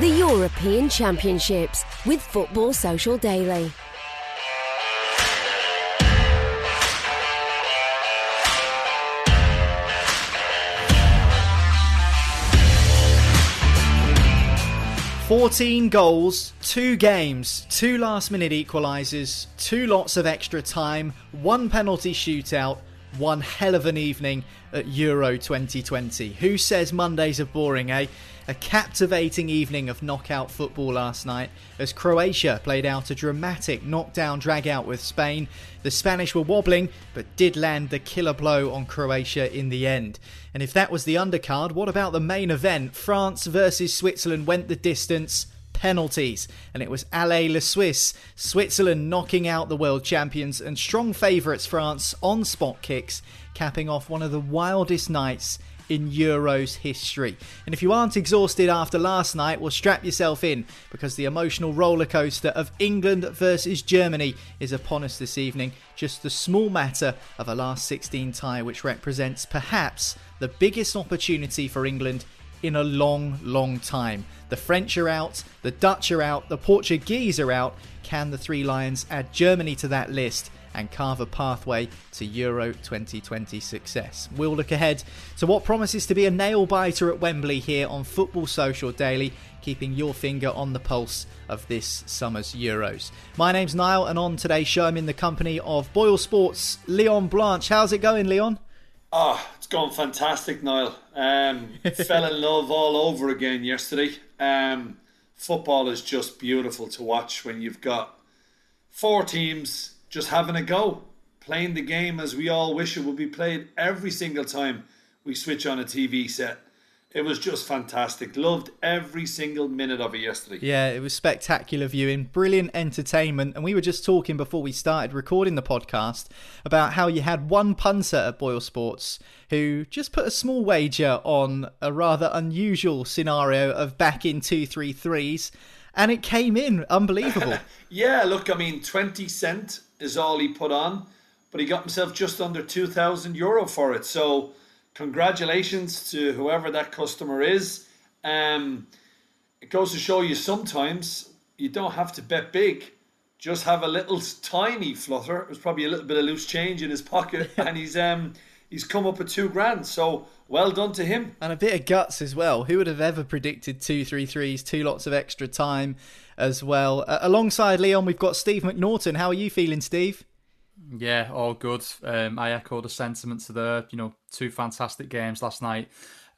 The European Championships with Football Social Daily. Fourteen goals, two games, two last-minute equalisers, two lots of extra time, one penalty shootout, one hell of an evening at Euro 2020. Who says Mondays are boring, eh? A captivating evening of knockout football last night as Croatia played out a dramatic knockdown dragout with Spain. The Spanish were wobbling but did land the killer blow on Croatia in the end. And if that was the undercard, what about the main event? France versus Switzerland went the distance penalties. And it was Allez le Suisse, Switzerland knocking out the world champions and strong favourites France on spot kicks, capping off one of the wildest nights in Euros history. And if you aren't exhausted after last night, well, strap yourself in because the emotional rollercoaster of England versus Germany is upon us this evening. Just the small matter of a last 16 tie, which represents perhaps the biggest opportunity for England in a long, long time. The French are out, the Dutch are out, the Portuguese are out. Can the Three Lions add Germany to that list? And carve a pathway to Euro 2020 success. We'll look ahead to what promises to be a nail biter at Wembley here on Football Social Daily, keeping your finger on the pulse of this summer's Euros. My name's Niall, and on today's show, I'm in the company of Boyle Sports' Leon Blanche. How's it going, Leon? Oh, it's gone fantastic, Niall. Um, fell in love all over again yesterday. Um, football is just beautiful to watch when you've got four teams just having a go, playing the game as we all wish it would be played every single time we switch on a TV set. It was just fantastic. Loved every single minute of it yesterday. Yeah, it was spectacular viewing, brilliant entertainment. And we were just talking before we started recording the podcast about how you had one punter at Boyle Sports who just put a small wager on a rather unusual scenario of back in two three threes, and it came in unbelievable. yeah, look, I mean, 20 cent is all he put on, but he got himself just under 2,000 euro for it. So, congratulations to whoever that customer is. Um, it goes to show you sometimes you don't have to bet big. Just have a little tiny flutter. There's probably a little bit of loose change in his pocket, and he's um he's come up with two grand. So well done to him. And a bit of guts as well. Who would have ever predicted two three threes, two lots of extra time? As well. Uh, alongside Leon, we've got Steve McNaughton. How are you feeling, Steve? Yeah, all good. Um, I echo the sentiments of the, you know, two fantastic games last night.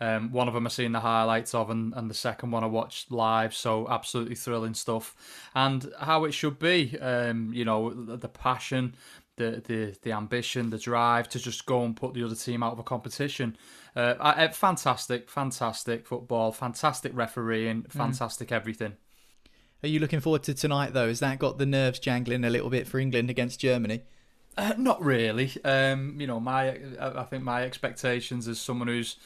Um, one of them I seen the highlights of, and, and the second one I watched live. So absolutely thrilling stuff, and how it should be. Um, you know, the, passion, the, the the ambition, the drive to just go and put the other team out of a competition. Uh, I, fantastic, fantastic football, fantastic refereeing, mm. fantastic mm. everything. Are you looking forward to tonight though? Has that got the nerves jangling a little bit for England against Germany? Uh, not really. Um, you know, my I think my expectations as someone who's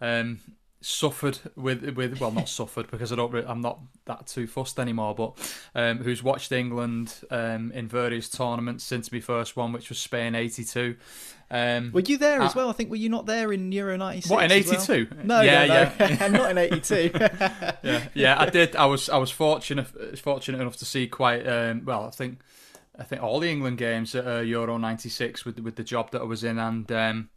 um, suffered with with well not suffered because I don't I'm not that too fussed anymore but um, who's watched England um, in various tournaments since my first one which was Spain 82 um, were you there as well I think were you not there in Euro 96 what in 82 well? no yeah no, no. yeah not in 82 yeah yeah I did I was I was fortunate fortunate enough to see quite um, well I think I think all the England games at uh, Euro 96 with with the job that I was in and um,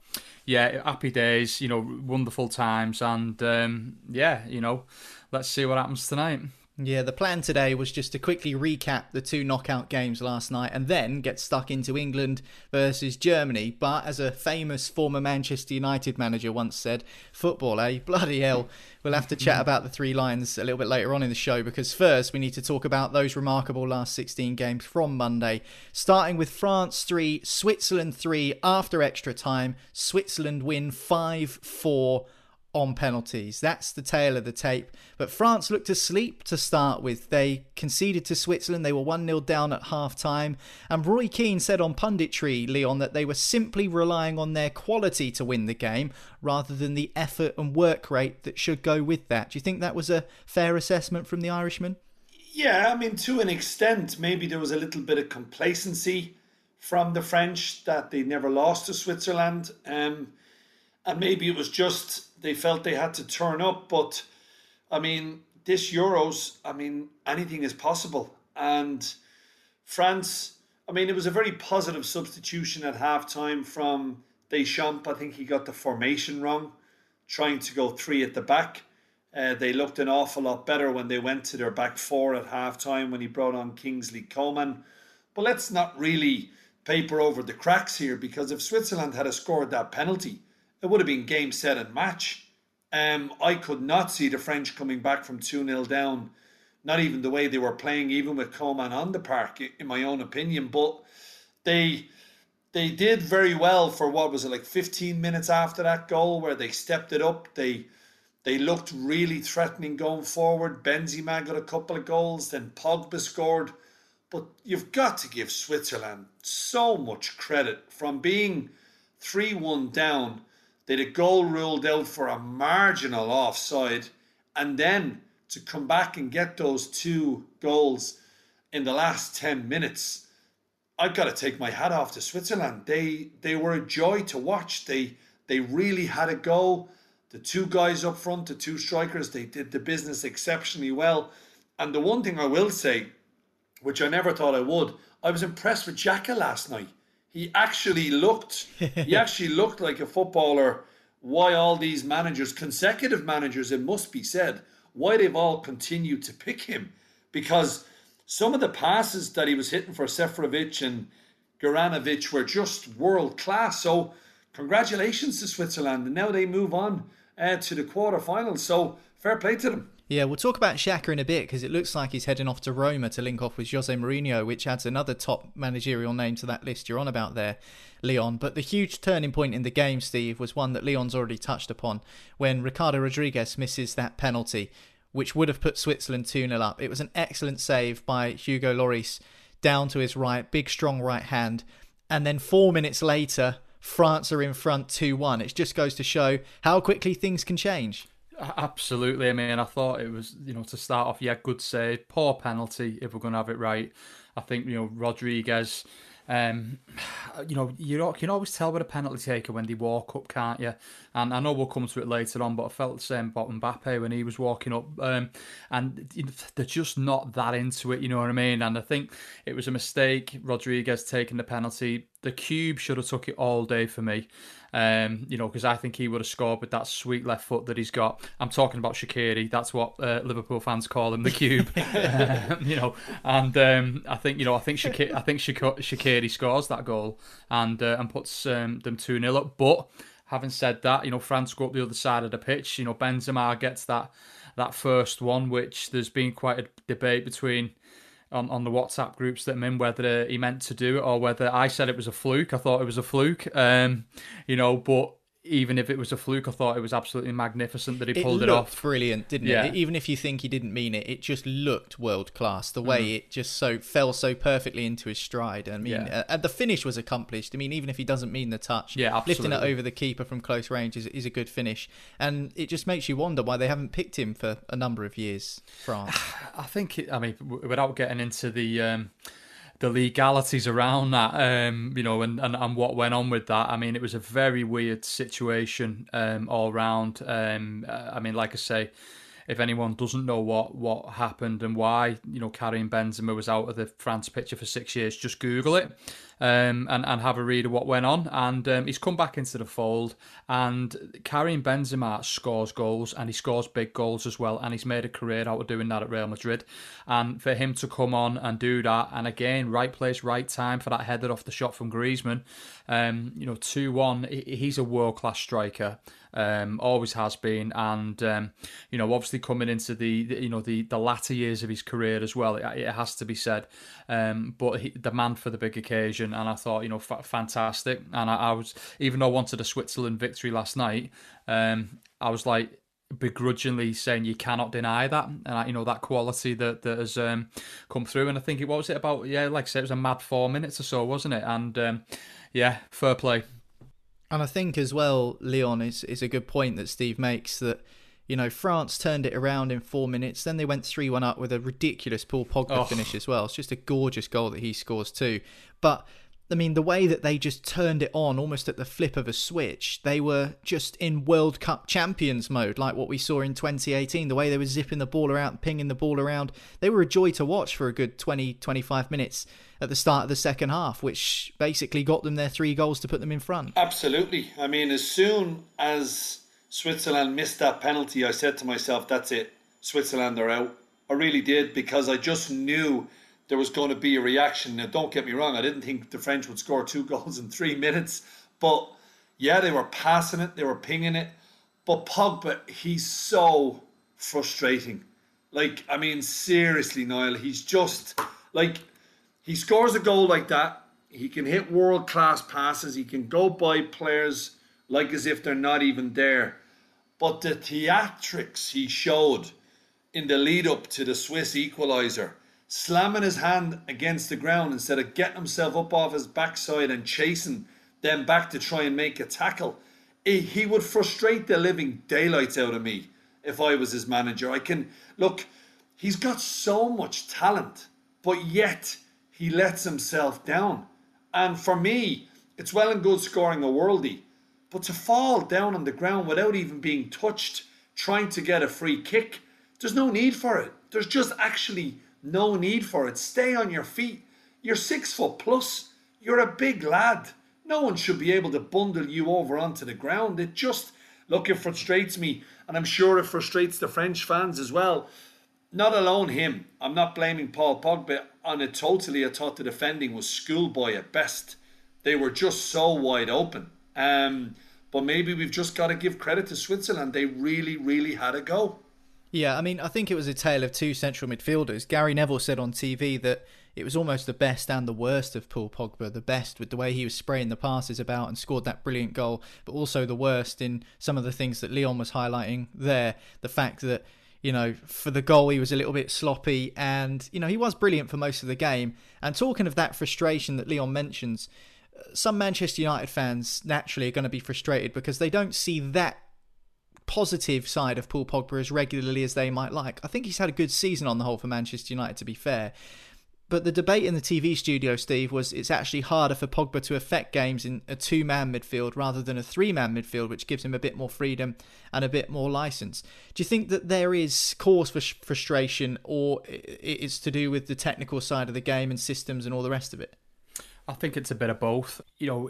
yeah, happy days, you know, wonderful times, and um, yeah, you know, let's see what happens tonight. Yeah, the plan today was just to quickly recap the two knockout games last night and then get stuck into England versus Germany. But as a famous former Manchester United manager once said, football, eh? Bloody hell. We'll have to chat about the Three Lions a little bit later on in the show because first we need to talk about those remarkable last 16 games from Monday. Starting with France 3, Switzerland 3 after extra time. Switzerland win 5 4 on penalties. That's the tale of the tape. But France looked asleep to start with. They conceded to Switzerland. They were 1 0 down at half time. And Roy Keane said on punditry, Leon, that they were simply relying on their quality to win the game rather than the effort and work rate that should go with that. Do you think that was a fair assessment from the Irishman? Yeah, I mean, to an extent, maybe there was a little bit of complacency from the French that they never lost to Switzerland. Um, and maybe it was just they felt they had to turn up. But I mean, this Euros, I mean, anything is possible. And France, I mean, it was a very positive substitution at halftime from Deschamps. I think he got the formation wrong, trying to go three at the back. Uh, they looked an awful lot better when they went to their back four at halftime when he brought on Kingsley Coman. But let's not really paper over the cracks here because if Switzerland had scored that penalty, it would have been game, set, and match. Um, I could not see the French coming back from 2 0 down, not even the way they were playing, even with Coman on the park, in my own opinion. But they they did very well for what was it like 15 minutes after that goal where they stepped it up. They they looked really threatening going forward. Benzema got a couple of goals, then Pogba scored. But you've got to give Switzerland so much credit from being 3 1 down they had a goal ruled out for a marginal offside, and then to come back and get those two goals in the last 10 minutes. I've got to take my hat off to Switzerland. They they were a joy to watch. They they really had a go. The two guys up front, the two strikers, they did the business exceptionally well. And the one thing I will say, which I never thought I would, I was impressed with Xhaka last night he actually looked he actually looked like a footballer. Why all these managers consecutive managers it must be said why they've all continued to pick him. Because some of the passes that he was hitting for Seferovic and Gavranovic were just world class so congratulations to Switzerland. And now they move on uh, to the quarterfinals. So fair play to them yeah, we'll talk about Xhaka in a bit because it looks like he's heading off to Roma to link off with Jose Mourinho, which adds another top managerial name to that list you're on about there, Leon. But the huge turning point in the game, Steve, was one that Leon's already touched upon when Ricardo Rodriguez misses that penalty, which would have put Switzerland 2 0 up. It was an excellent save by Hugo Lloris down to his right, big strong right hand. And then four minutes later, France are in front 2 1. It just goes to show how quickly things can change. Absolutely. I mean, I thought it was, you know, to start off, yeah, good save, poor penalty if we're going to have it right. I think, you know, Rodriguez, um, you know, you can always tell with a penalty taker when they walk up, can't you? And I know we'll come to it later on, but I felt the same about Mbappe when he was walking up. Um, and they're just not that into it, you know what I mean? And I think it was a mistake, Rodriguez taking the penalty. The cube should have took it all day for me. Um, you know, because I think he would have scored with that sweet left foot that he's got. I'm talking about Shaqiri. That's what uh, Liverpool fans call him, the cube. um, you know, and um, I think you know, I think Shaqiri, I think Shaqiri scores that goal and uh, and puts um, them two 0 up. But having said that, you know, France go up the other side of the pitch. You know, Benzema gets that that first one, which there's been quite a debate between on, on the WhatsApp groups that I'm in whether he meant to do it or whether I said it was a fluke. I thought it was a fluke, um, you know, but even if it was a fluke, I thought it was absolutely magnificent that he pulled it, looked off. Brilliant, didn't Yeah. it? Even if you think he didn't mean it, it just looked world class. The way it just so fell so perfectly into his stride. I mean, Mm. Yeah. uh, and the finish was accomplished. I mean, even if he doesn't mean the touch, Yeah, lifting it over the keeper from close range is, is a good finish. And it just makes you wonder why they haven't picked him for a number of years. France. I think, it, I mean, without getting into the um, the legalities around that, um, you know, and, and, and what went on with that, I mean, it was a very weird situation um, all round. Um, I mean, like I say, if anyone doesn't know what, what happened and why, you know, Karim Benzema was out of the France picture for six years, just Google it um, and, and have a read of what went on. And um, he's come back into the fold. And Karim Benzema scores goals and he scores big goals as well. And he's made a career out of doing that at Real Madrid. And for him to come on and do that, and again, right place, right time for that header off the shot from Griezmann, um, you know, 2 1, he's a world class striker. Um, always has been, and um, you know, obviously coming into the, the you know the, the latter years of his career as well, it, it has to be said. Um, but he, the man for the big occasion, and I thought you know fa- fantastic. And I, I was even though I wanted a Switzerland victory last night, um, I was like begrudgingly saying you cannot deny that, and you know that quality that that has um, come through. And I think it was it about yeah, like I said, it was a mad four minutes or so, wasn't it? And um, yeah, fair play. And I think as well, Leon is is a good point that Steve makes that you know France turned it around in four minutes. Then they went three one up with a ridiculous Paul Pogba Oh. finish as well. It's just a gorgeous goal that he scores too. But I mean, the way that they just turned it on almost at the flip of a switch, they were just in World Cup champions mode, like what we saw in 2018. The way they were zipping the ball around, pinging the ball around. They were a joy to watch for a good 20, 25 minutes at the start of the second half, which basically got them their three goals to put them in front. Absolutely. I mean, as soon as Switzerland missed that penalty, I said to myself, that's it. Switzerland are out. I really did because I just knew there was going to be a reaction. Now, don't get me wrong, I didn't think the French would score two goals in three minutes. But yeah, they were passing it, they were pinging it. But Pogba, he's so frustrating. Like, I mean, seriously, Niall, he's just like he scores a goal like that. He can hit world class passes. He can go by players like as if they're not even there. But the theatrics he showed in the lead up to the Swiss equaliser, slamming his hand against the ground instead of getting himself up off his backside and chasing them back to try and make a tackle, he he would frustrate the living daylights out of me if I was his manager. I can look, he's got so much talent, but yet he lets himself down. And for me, it's well and good scoring a worldie, but to fall down on the ground without even being touched, trying to get a free kick, there's no need for it. There's just actually no need for it. Stay on your feet. You're six foot plus. You're a big lad. No one should be able to bundle you over onto the ground. It just, look, it frustrates me. And I'm sure it frustrates the French fans as well. Not alone him. I'm not blaming Paul Pogba on it totally. I thought the defending was schoolboy at best. They were just so wide open. Um, but maybe we've just got to give credit to Switzerland. They really, really had a go. Yeah, I mean, I think it was a tale of two central midfielders. Gary Neville said on TV that it was almost the best and the worst of Paul Pogba. The best with the way he was spraying the passes about and scored that brilliant goal, but also the worst in some of the things that Leon was highlighting there. The fact that, you know, for the goal he was a little bit sloppy and, you know, he was brilliant for most of the game. And talking of that frustration that Leon mentions, uh, some Manchester United fans naturally are going to be frustrated because they don't see that positive side of Paul Pogba as regularly as they might like. I think he's had a good season on the whole for Manchester United, to be fair. But the debate in the TV studio, Steve, was it's actually harder for Pogba to affect games in a two man midfield rather than a three man midfield, which gives him a bit more freedom and a bit more license. Do you think that there is cause for frustration or it's to do with the technical side of the game and systems and all the rest of it? I think it's a bit of both. You know,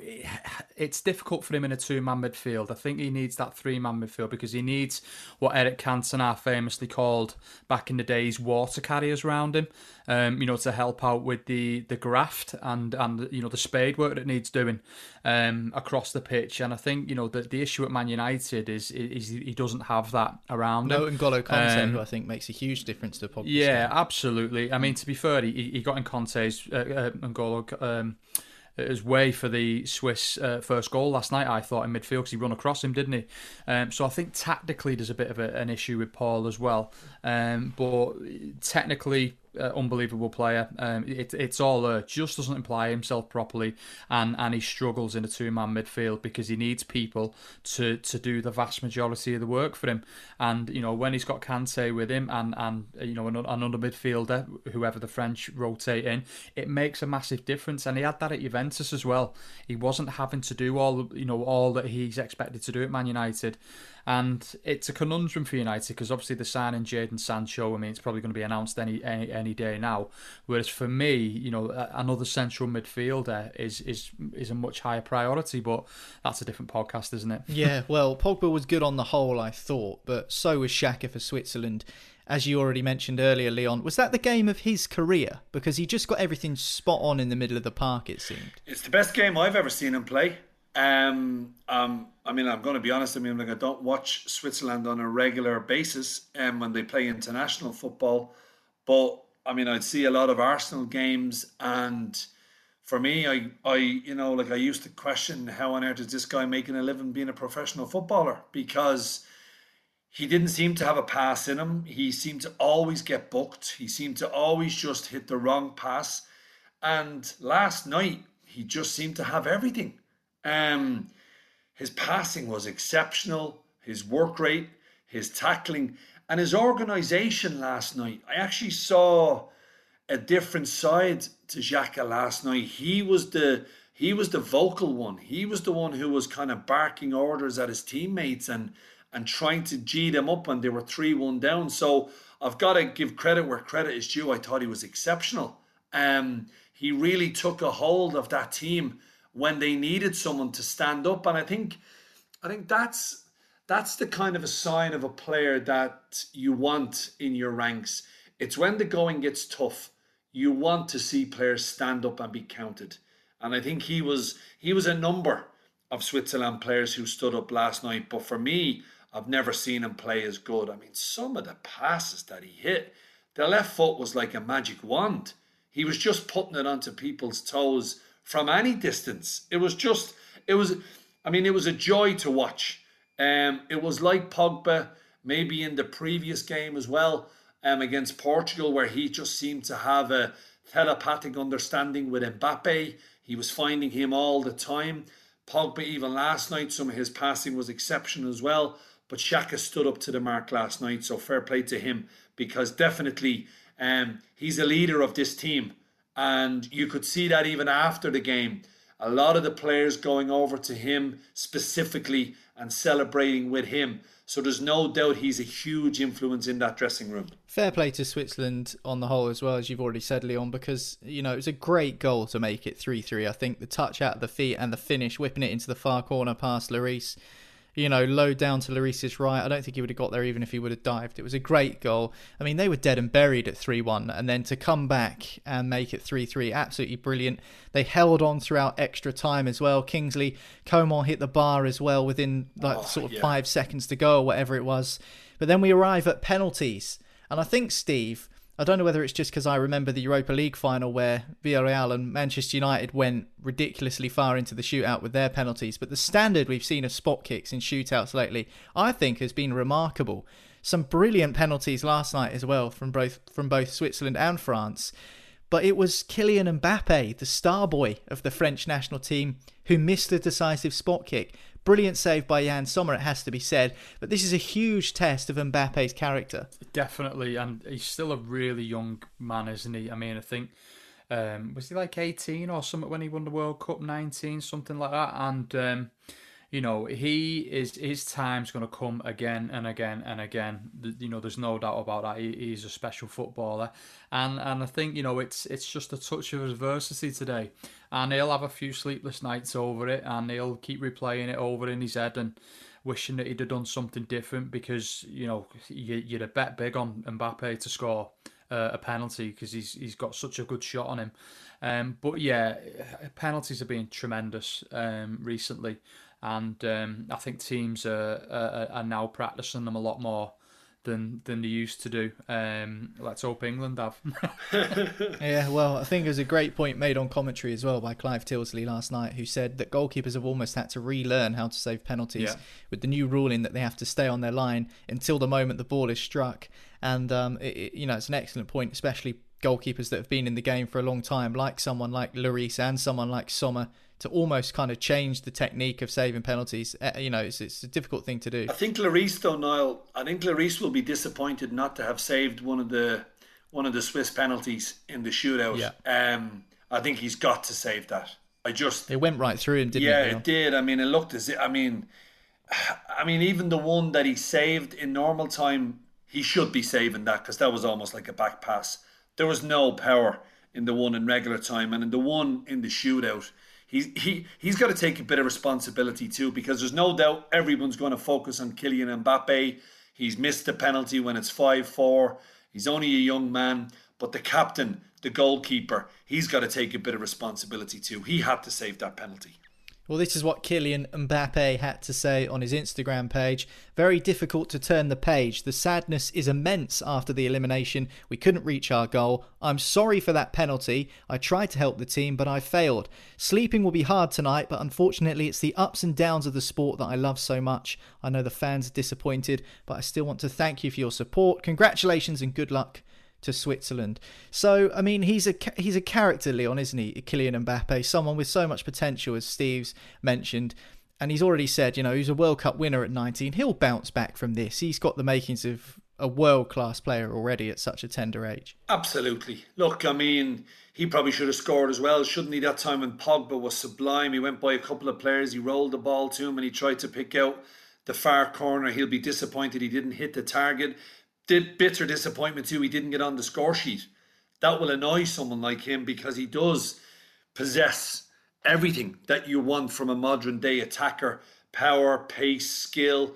it's difficult for him in a two-man midfield. I think he needs that three-man midfield because he needs what Eric Cantona famously called back in the days water carriers around him. Um, you know, to help out with the the graft and and you know the spade work that needs doing um, across the pitch. And I think you know the the issue at Man United is is he doesn't have that around no, him. N'Golo Kante, Um, who I think makes a huge difference to Pogba. Yeah, absolutely. I mean, to be fair, he, he got in Kante's uh, uh, N'Golo um, his way for the Swiss uh, first goal last night. I thought in midfield because he run across him, didn't he? Um, so I think tactically there's a bit of a, an issue with Paul as well. Um, but technically, uh, unbelievable player. Um, it, it's all there. Just doesn't apply himself properly, and, and he struggles in a two man midfield because he needs people to, to do the vast majority of the work for him. And you know when he's got Kante with him and and you know another midfielder, whoever the French rotate in, it makes a massive difference. And he had that at Juventus as well. He wasn't having to do all you know all that he's expected to do at Man United. And it's a conundrum for United because obviously the signing Jadon Sancho, I mean, it's probably going to be announced any, any any day now. Whereas for me, you know, another central midfielder is is is a much higher priority. But that's a different podcast, isn't it? Yeah. Well, Pogba was good on the whole, I thought, but so was Xhaka for Switzerland. As you already mentioned earlier, Leon, was that the game of his career? Because he just got everything spot on in the middle of the park. It seemed. It's the best game I've ever seen him play. Um, um, I mean, I'm going to be honest. I mean, like I don't watch Switzerland on a regular basis, um, when they play international football. But I mean, I'd see a lot of Arsenal games, and for me, I, I, you know, like I used to question how on earth is this guy making a living being a professional footballer because he didn't seem to have a pass in him. He seemed to always get booked. He seemed to always just hit the wrong pass. And last night, he just seemed to have everything. Um, his passing was exceptional, his work rate, his tackling, and his organisation last night. I actually saw a different side to Xhaka last night. He was the he was the vocal one. He was the one who was kind of barking orders at his teammates and and trying to g them up when they were three one down. So I've got to give credit where credit is due. I thought he was exceptional. Um, he really took a hold of that team when they needed someone to stand up. And I think I think that's that's the kind of a sign of a player that you want in your ranks. It's when the going gets tough, you want to see players stand up and be counted. And I think he was he was a number of Switzerland players who stood up last night. But for me, I've never seen him play as good. I mean, some of the passes that he hit, the left foot was like a magic wand. He was just putting it onto people's toes from any distance. It was just, it was, I mean, it was a joy to watch. Um, it was like Pogba, maybe in the previous game as well, um, against Portugal, where he just seemed to have a telepathic understanding with Mbappe. He was finding him all the time. Pogba, even last night, some of his passing was exceptional as well. But Xhaka stood up to the mark last night, so fair play to him because definitely um, he's a leader of this team. And you could see that even after the game. A lot of the players going over to him specifically and celebrating with him. So there's no doubt he's a huge influence in that dressing room. Fair play to Switzerland on the whole, as well as you've already said, Leon, because you know it was a great goal to make it three-three. I think the touch out of the feet and the finish, whipping it into the far corner past Lloris you know, low down to Lloris's right. I don't think he would have got there even if he would have dived. It was a great goal. I mean, they were dead and buried at 3 1, and then to come back and make it 3 3, absolutely brilliant. They held on throughout extra time as well. Kingsley Coman hit the bar as well within like oh, sort of yeah. five seconds to go or whatever it was. But then we arrive at penalties. And I think, Steve, I don't know whether it's just because I remember the Europa League final where Villarreal and Manchester United went ridiculously far into the shootout with their penalties, but the standard we've seen of spot kicks in shootouts lately, I think, has been remarkable. Some brilliant penalties last night as well from both from both Switzerland and France. But it was Kylian Mbappe, the star boy of the French national team, who missed the decisive spot kick. Brilliant save by Yann Sommer, it has to be said. But this is a huge test of Mbappe's character. Definitely, and he's still a really young man, isn't he? I mean, I think um, was he like eighteen or something when he won the World Cup, nineteen, something like that, and. Um, you know, he is his time's going to come again and again and again. You know, there's no doubt about that. He, he's a special footballer, and and I think you know it's it's just a touch of adversity today, and he'll have a few sleepless nights over it, and he'll keep replaying it over in his head and wishing that he'd have done something different because you know you, you'd have bet big on Mbappe to score uh, a penalty because he's he's got such a good shot on him. Um, but yeah, penalties have been tremendous um, recently and um, I think teams are, are, are now practicing them a lot more than than they used to do. Um, let's hope England have. yeah, well, I think it was a great point made on commentary as well by Clive Tyldesley last night, who said that goalkeepers have almost had to relearn how to save penalties yeah. with the new ruling that they have to stay on their line until the moment the ball is struck. And um, it, it, you know, it's an excellent point, especially goalkeepers that have been in the game for a long time, like someone like Lloris and someone like Sommer, to almost kind of change the technique of saving penalties. Uh, you know, it's, it's a difficult thing to do. I think Lloris, though, Niall, I think Lloris will be disappointed not to have saved one of the one of the Swiss penalties in the shootout. Yeah. Um, I think he's got to save that. I just it went right through him, didn't yeah, it? Yeah, it did. I mean, it looked as if, I mean, I mean, even the one that he saved in normal time, he should be saving that because that was almost like a back pass. There was no power in the one in regular time, and in the one in the shootout, he's he he's got to take a bit of responsibility too because there's no doubt everyone's going to focus on Kylian Mbappe. He's missed the penalty when it's five four. He's only a young man, but the captain, the goalkeeper, he's got to take a bit of responsibility too. He had to save that penalty. Well, this is what Kylian Mbappe had to say on his Instagram page. Very difficult to turn the page. The sadness is immense after the elimination. We couldn't reach our goal. I'm sorry for that penalty. I tried to help the team, but I failed. Sleeping will be hard tonight, but unfortunately, it's the ups and downs of the sport that I love so much. I know the fans are disappointed, but I still want to thank you for your support. Congratulations and good luck to Switzerland. So, I mean, he's a he's a character, Leon, isn't he? Kylian Mbappe, someone with so much potential, as Steve's mentioned. And he's already said, you know, he's a World Cup winner at 19. He'll bounce back from this. He's got the makings of a world class player already at such a tender age. Absolutely. Look, I mean, he probably should have scored as well, shouldn't he? That time when Pogba was sublime, he went by a couple of players, he rolled the ball to him, and he tried to pick out the far corner. He'll be disappointed he didn't hit the target bitter disappointment too. He didn't get on the score sheet. That will annoy someone like him because he does possess everything that you want from a modern day attacker: power, pace, skill.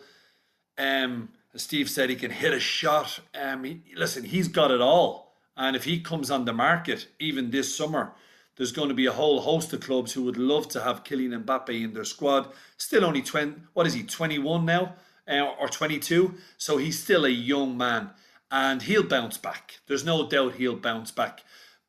Um, as Steve said, he can hit a shot. Um, he, listen, he's got it all. And if he comes on the market, even this summer, there's going to be a whole host of clubs who would love to have Kylian Mbappe in their squad. Still only 20, what is he, 21 now? Uh, or 22. So he's still a young man and he'll bounce back. There's no doubt he'll bounce back.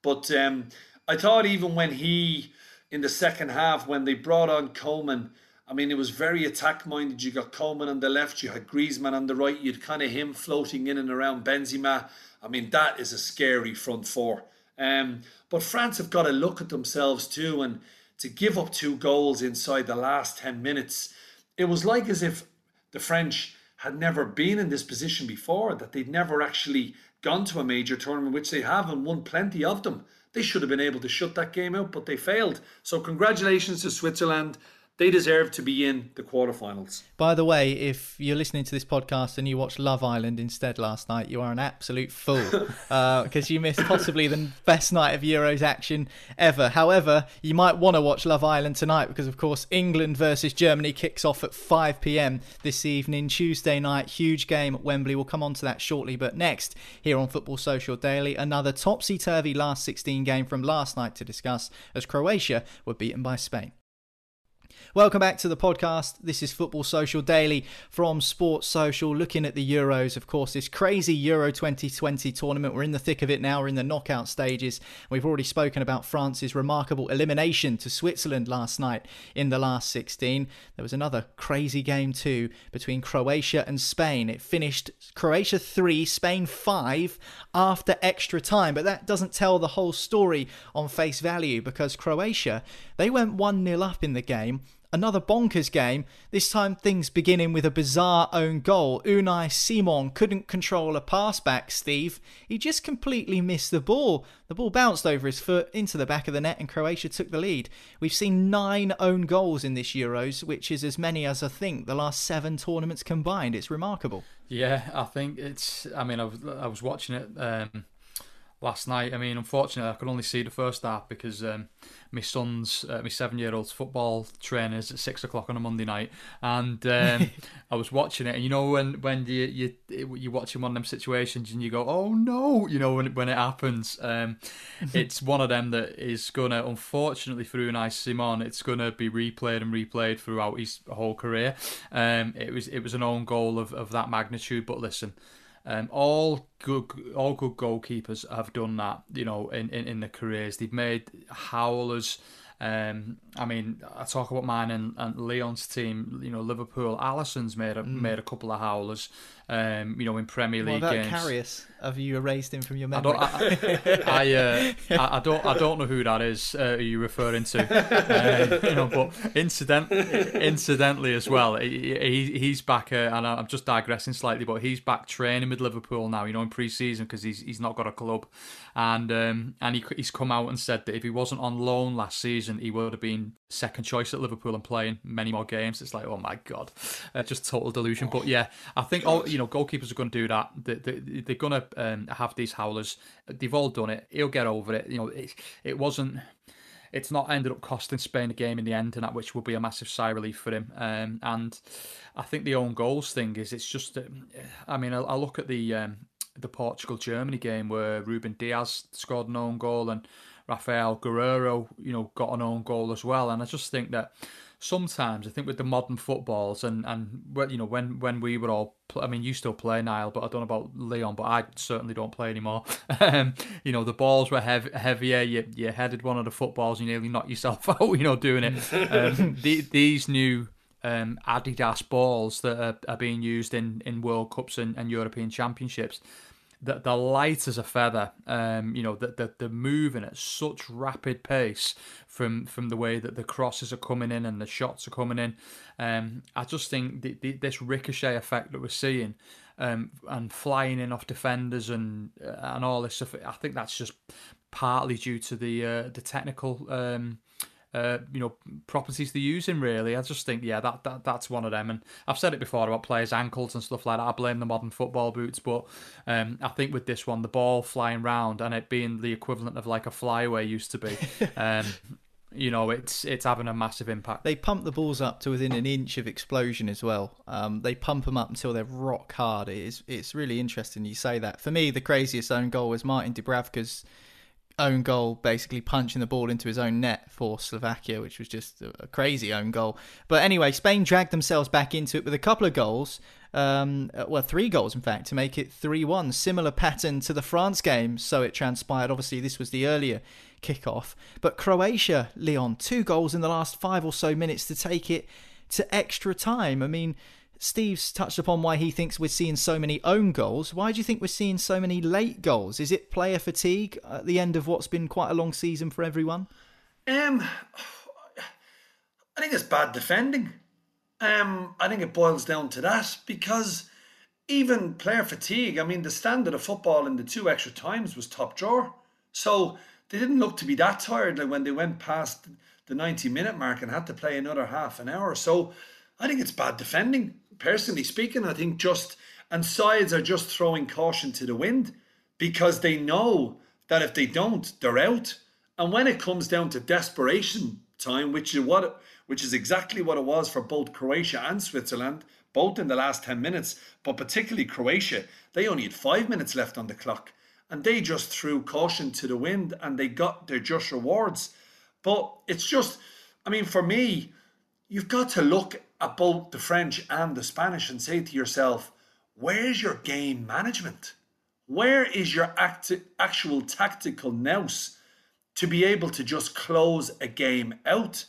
But um, I thought even when he, in the second half, when they brought on Coleman, I mean, it was very attack minded. You got Coleman on the left, you had Griezmann on the right, you'd kind of him floating in and around Benzema. I mean, that is a scary front four. Um, but France have got to look at themselves too, and to give up two goals inside the last 10 minutes, it was like as if the French had never been in this position before, that they'd never actually gone to a major tournament, which they have and won plenty of them. They should have been able to shut that game out, but they failed. So, congratulations to Switzerland they deserve to be in the quarterfinals. By the way, if you're listening to this podcast and you watched Love Island instead last night, you are an absolute fool because uh, you missed possibly the best night of Euros action ever. However, you might want to watch Love Island tonight because, of course, England versus Germany kicks off at 5 pm this evening, Tuesday night. Huge game at Wembley. We'll come on to that shortly. But next, here on Football Social Daily, another topsy turvy last 16 game from last night to discuss as Croatia were beaten by Spain. Welcome back to the podcast. This is Football Social Daily from Sports Social, looking at the Euros. Of course, this crazy Euro 2020 tournament. We're in the thick of it now. We're in the knockout stages. We've already spoken about France's remarkable elimination to Switzerland last night in the last 16. There was another crazy game too between Croatia and Spain. It finished Croatia 3, Spain 5 after extra time, but that doesn't tell the whole story on face value because Croatia, they went 1 0 up in the game Another bonkers game, this time things beginning with a bizarre own goal. Unai Simon couldn't control a pass back, Steve. He just completely missed the ball. The ball bounced over his foot into the back of the net and Croatia took the lead. We've seen nine own goals in this Euros, which is as many as I think the last seven tournaments combined. It's remarkable. Yeah, I think it's. I mean, I was, I was watching it. Um last night. I mean, unfortunately, I could only see the first half because um, my son's, uh, my seven-year-old's football training is at six o'clock on a Monday night, and um, I was watching it. And you know, when when you you you're watching one of them situations and you go, "Oh no," you know, when when it happens, um, it's one of them that is gonna, unfortunately, through an Unai Simon, it's gonna be replayed and replayed throughout his whole career. Um, it was it was an own goal of of that magnitude, but listen Um, all good, all good goalkeepers have done that. You know, in, in, in their careers, they've made howlers. Um, I mean, I talk about mine and, and Leon's team. You know, Liverpool. Alisson's made a mm. made a couple of howlers. Um, you know, in Premier League what about games. Karius? Have you erased him from your memory? I don't. I, I, uh, I, I, don't. I don't know who that is. Uh, are you referring to? um, you know, but incident, incidentally as well, he, he's back. Uh, and I'm just digressing slightly, but he's back training with Liverpool now. You know, in pre-season because he's he's not got a club, and um, and he, he's come out and said that if he wasn't on loan last season, he would have been second choice at Liverpool and playing many more games. It's like, oh my god, uh, just total delusion. Oh, but yeah, I think all you know, goalkeepers are going to do that. They, they're going to um, have these howlers. They've all done it. He'll get over it. You know, it, it wasn't. It's not ended up costing Spain a game in the end, and that which will be a massive sigh relief for him. Um, and I think the own goals thing is it's just. I mean, I, I look at the um, the Portugal Germany game where Ruben Dias scored an own goal and Raphaël Guerreiro, you know, got an own goal as well. And I just think that sometimes I think with the modern footballs and and you know when when we were all I mean you still play Niall but I don't know about Leon but I certainly don't play anymore. Um, you know the balls were heavy, heavier you, you headed one of the footballs you nearly knocked yourself out you know doing it. Um, the, these new um, Adidas balls that are, are, being used in, in World Cups and, and European Championships that they're light as a feather. Um, you know that they're, they're moving at such rapid pace from from the way that the crosses are coming in and the shots are coming in. Um, I just think the, the, this ricochet effect that we're seeing um, and flying in off defenders and uh, and all this stuff. I think that's just partly due to the uh, the technical. Um, uh, you know properties they're using. Really, I just think yeah, that, that that's one of them. And I've said it before about players' ankles and stuff like that. I blame the modern football boots, but um, I think with this one, the ball flying round and it being the equivalent of like a flyaway used to be. Um, you know, it's it's having a massive impact. They pump the balls up to within an inch of explosion as well. Um, they pump them up until they're rock hard. It is it's really interesting you say that. For me, the craziest own goal was Martin Dubravka's own goal, basically punching the ball into his own net for Slovakia, which was just a, crazy own goal. But anyway, Spain dragged themselves back into it with a couple of goals. Um, uh, well, three goals, in fact, to make it 3 1. Similar pattern to the France game, so it transpired. Obviously, this was the earlier kickoff. But Croatia, Leon, two goals in the last five or so minutes to take it to extra time. I mean, Steve's touched upon why he thinks we're seeing so many own goals. Why do you think we're seeing so many late goals? Is it player fatigue at the end of what's been quite a long season for everyone? Um, I think it's bad defending. Um, I think it boils down to that because even player fatigue. I mean, the standard of football in the two extra times was top drawer, so they didn't look to be that tired. Like when they went past the ninety minute mark and had to play another half an hour. So I think it's bad defending personally speaking, I think just and sides are just throwing caution to the wind because they know that if they don't, they're out. And when it comes down to desperation time, which is what which is exactly what it was for both Croatia and Switzerland, both in the last 10 minutes, but particularly Croatia, they only had five minutes left on the clock. And they just threw caution to the wind and they got their just rewards. But it's just, I mean, for me, you've got to look at both the French and the Spanish and say to yourself, where's your game management? Where is your act- actual tactical nous to be able to just close a game out?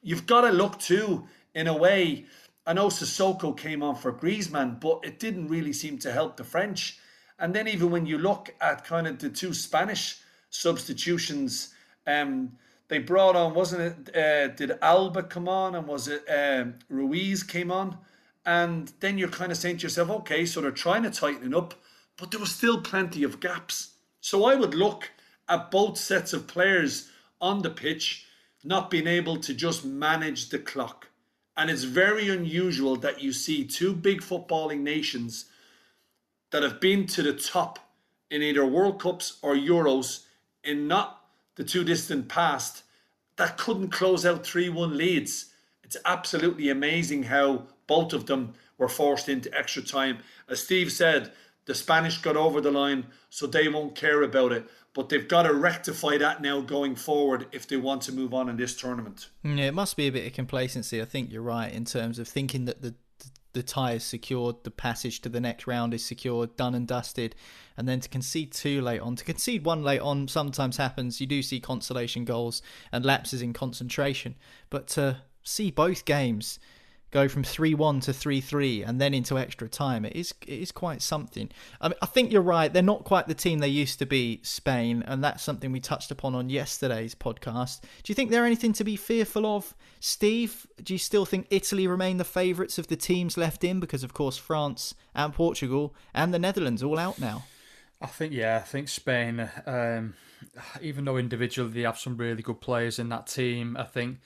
You've got to look too, in a way. I know Sissoko came on for Griezmann, but it didn't really seem to help the French. And then even when you look at kind of the two Spanish substitutions, um, they brought on, wasn't it? Uh, did Alba come on and was it um, Ruiz came on? And then you're kind of saying to yourself, okay, so they're trying to tighten it up, but there was still plenty of gaps. So I would look at both sets of players on the pitch not being able to just manage the clock. And it's very unusual that you see two big footballing nations that have been to the top in either World Cups or Euros in not the too distant past that couldn't close out 3 1 leads. It's absolutely amazing how both of them were forced into extra time. As Steve said, the Spanish got over the line, so they won't care about it. But they've got to rectify that now going forward if they want to move on in this tournament. Yeah, it must be a bit of complacency. I think you're right in terms of thinking that the the tie is secured, the passage to the next round is secured, done and dusted, and then to concede two late on, to concede one late on sometimes happens. You do see consolation goals and lapses in concentration, but to see both games go from 3-1 to 3-3 and then into extra time it is it is quite something. I, mean, I think you're right they're not quite the team they used to be Spain and that's something we touched upon on yesterday's podcast. Do you think they're anything to be fearful of Steve? Do you still think Italy remain the favourites of the teams left in? Because of course France and Portugal and the Netherlands all out now. I think yeah I think Spain um, even though individually they have some really good players in that team I think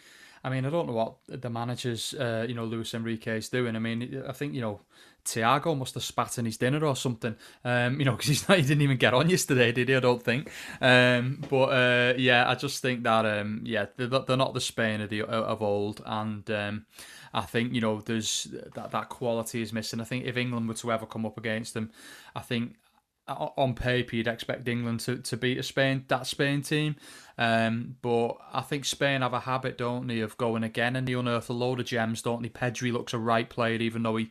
I mean, I don't know what the managers, uh, you know, Luis Enrique is doing. I mean, I think you know, Thiago must have spat in his dinner or something. Um, you know, because he's not, he didn't even get on yesterday, did he? I don't think. Um, but uh, yeah, I just think that um, yeah, they're, they're not the Spain of the of old, and um, I think you know, there's that that quality is missing. I think if England were to ever come up against them, I think on paper you'd expect England to, to beat a Spain that Spain team. Um, but I think Spain have a habit, don't they, of going again and they unearth a load of gems, don't they? Pedri looks a right player, even though he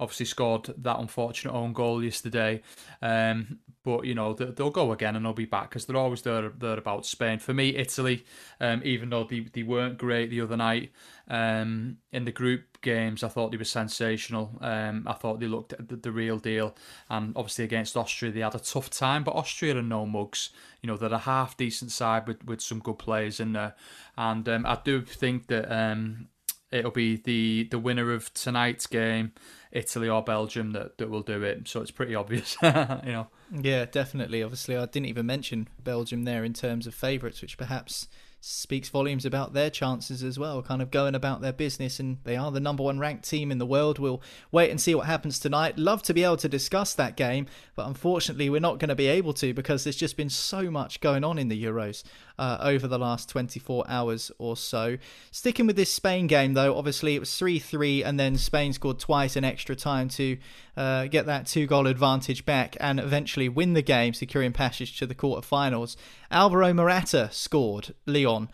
obviously scored that unfortunate own goal yesterday. Um, but you know they'll go again and they'll be back because they're always there, there about Spain. For me, Italy, um, even though they, they weren't great the other night um, in the group games, I thought they were sensational. Um, I thought they looked the, the real deal, and obviously against Austria they had a tough time. But Austria are no mugs. You know they're a half decent side with, with some good players in there, and um, I do think that um, it'll be the the winner of tonight's game, Italy or Belgium, that, that will do it. So it's pretty obvious, you know. Yeah, definitely. Obviously, I didn't even mention Belgium there in terms of favourites, which perhaps speaks volumes about their chances as well, kind of going about their business. And they are the number one ranked team in the world. We'll wait and see what happens tonight. Love to be able to discuss that game, but unfortunately, we're not going to be able to because there's just been so much going on in the Euros uh, over the last 24 hours or so. Sticking with this Spain game, though, obviously it was 3 3, and then Spain scored twice in extra time to uh, get that two goal advantage back and eventually win the game, securing passage to the quarterfinals. Alvaro Morata scored Leon,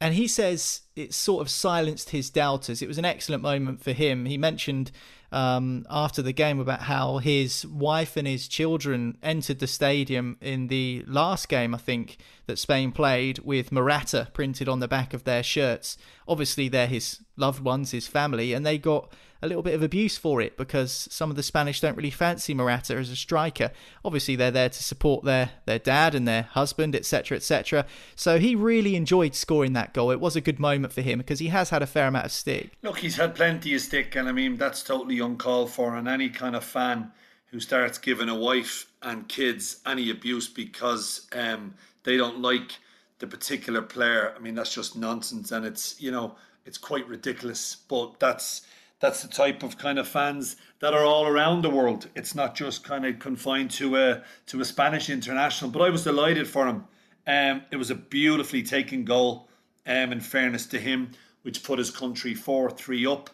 And he says it sort of silenced his doubters. It was an excellent moment for him. He mentioned um, after the game about how his wife and his children entered the stadium in the last game, I think, that Spain played with Morata printed on the back of their shirts. Obviously, they're his loved ones, his family, and they got a little bit of abuse for it because some of the Spanish don't really fancy Morata as a striker. Obviously, they're there to support their, their dad and their husband, etc., etc. So he really enjoyed scoring that goal. It was a good moment for him because he has had a fair amount of stick. Look, he's had plenty of stick, and I mean, that's totally uncalled for. And any kind of fan who starts giving a wife and kids any abuse because um, they don't like the particular player, I mean, that's just nonsense. And it's, you know, it's quite ridiculous. But that's that's the type of kind of fans that are all around the world. It's not just kind of confined to a to a Spanish international. But I was delighted for him. Um, it was a beautifully taken goal. Um, in fairness to him, which put his country four three up.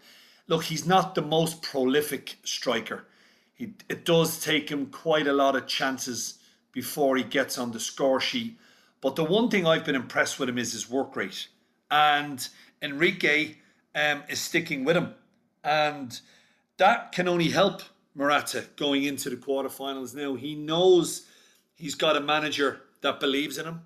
Look, he's not the most prolific striker. He, it does take him quite a lot of chances before he gets on the score sheet. But the one thing I've been impressed with him is his work rate, and Enrique um, is sticking with him. And that can only help Morata going into the quarterfinals now. He knows he's got a manager that believes in him.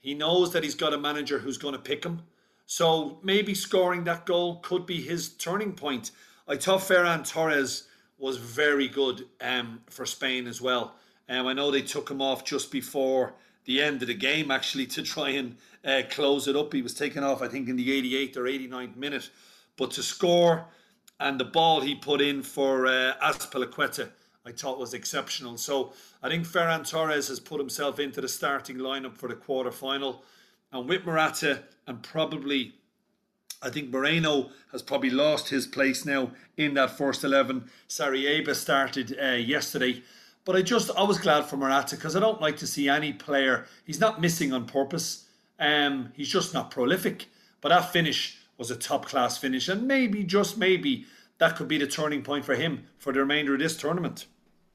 He knows that he's got a manager who's going to pick him. So maybe scoring that goal could be his turning point. I thought Ferran Torres was very good um, for Spain as well. Um, I know they took him off just before the end of the game, actually, to try and uh, close it up. He was taken off, I think, in the 88th or 89th minute. But to score and the ball he put in for uh, Azpilicueta, I thought was exceptional. So I think Ferran Torres has put himself into the starting lineup for the quarter final. And with Morata and probably, I think Moreno has probably lost his place now in that first 11. Sarabia started uh, yesterday. But I just, I was glad for Morata because I don't like to see any player, he's not missing on purpose. Um, he's just not prolific. But that finish was a top class finish, and maybe, just maybe, that could be the turning point for him for the remainder of this tournament.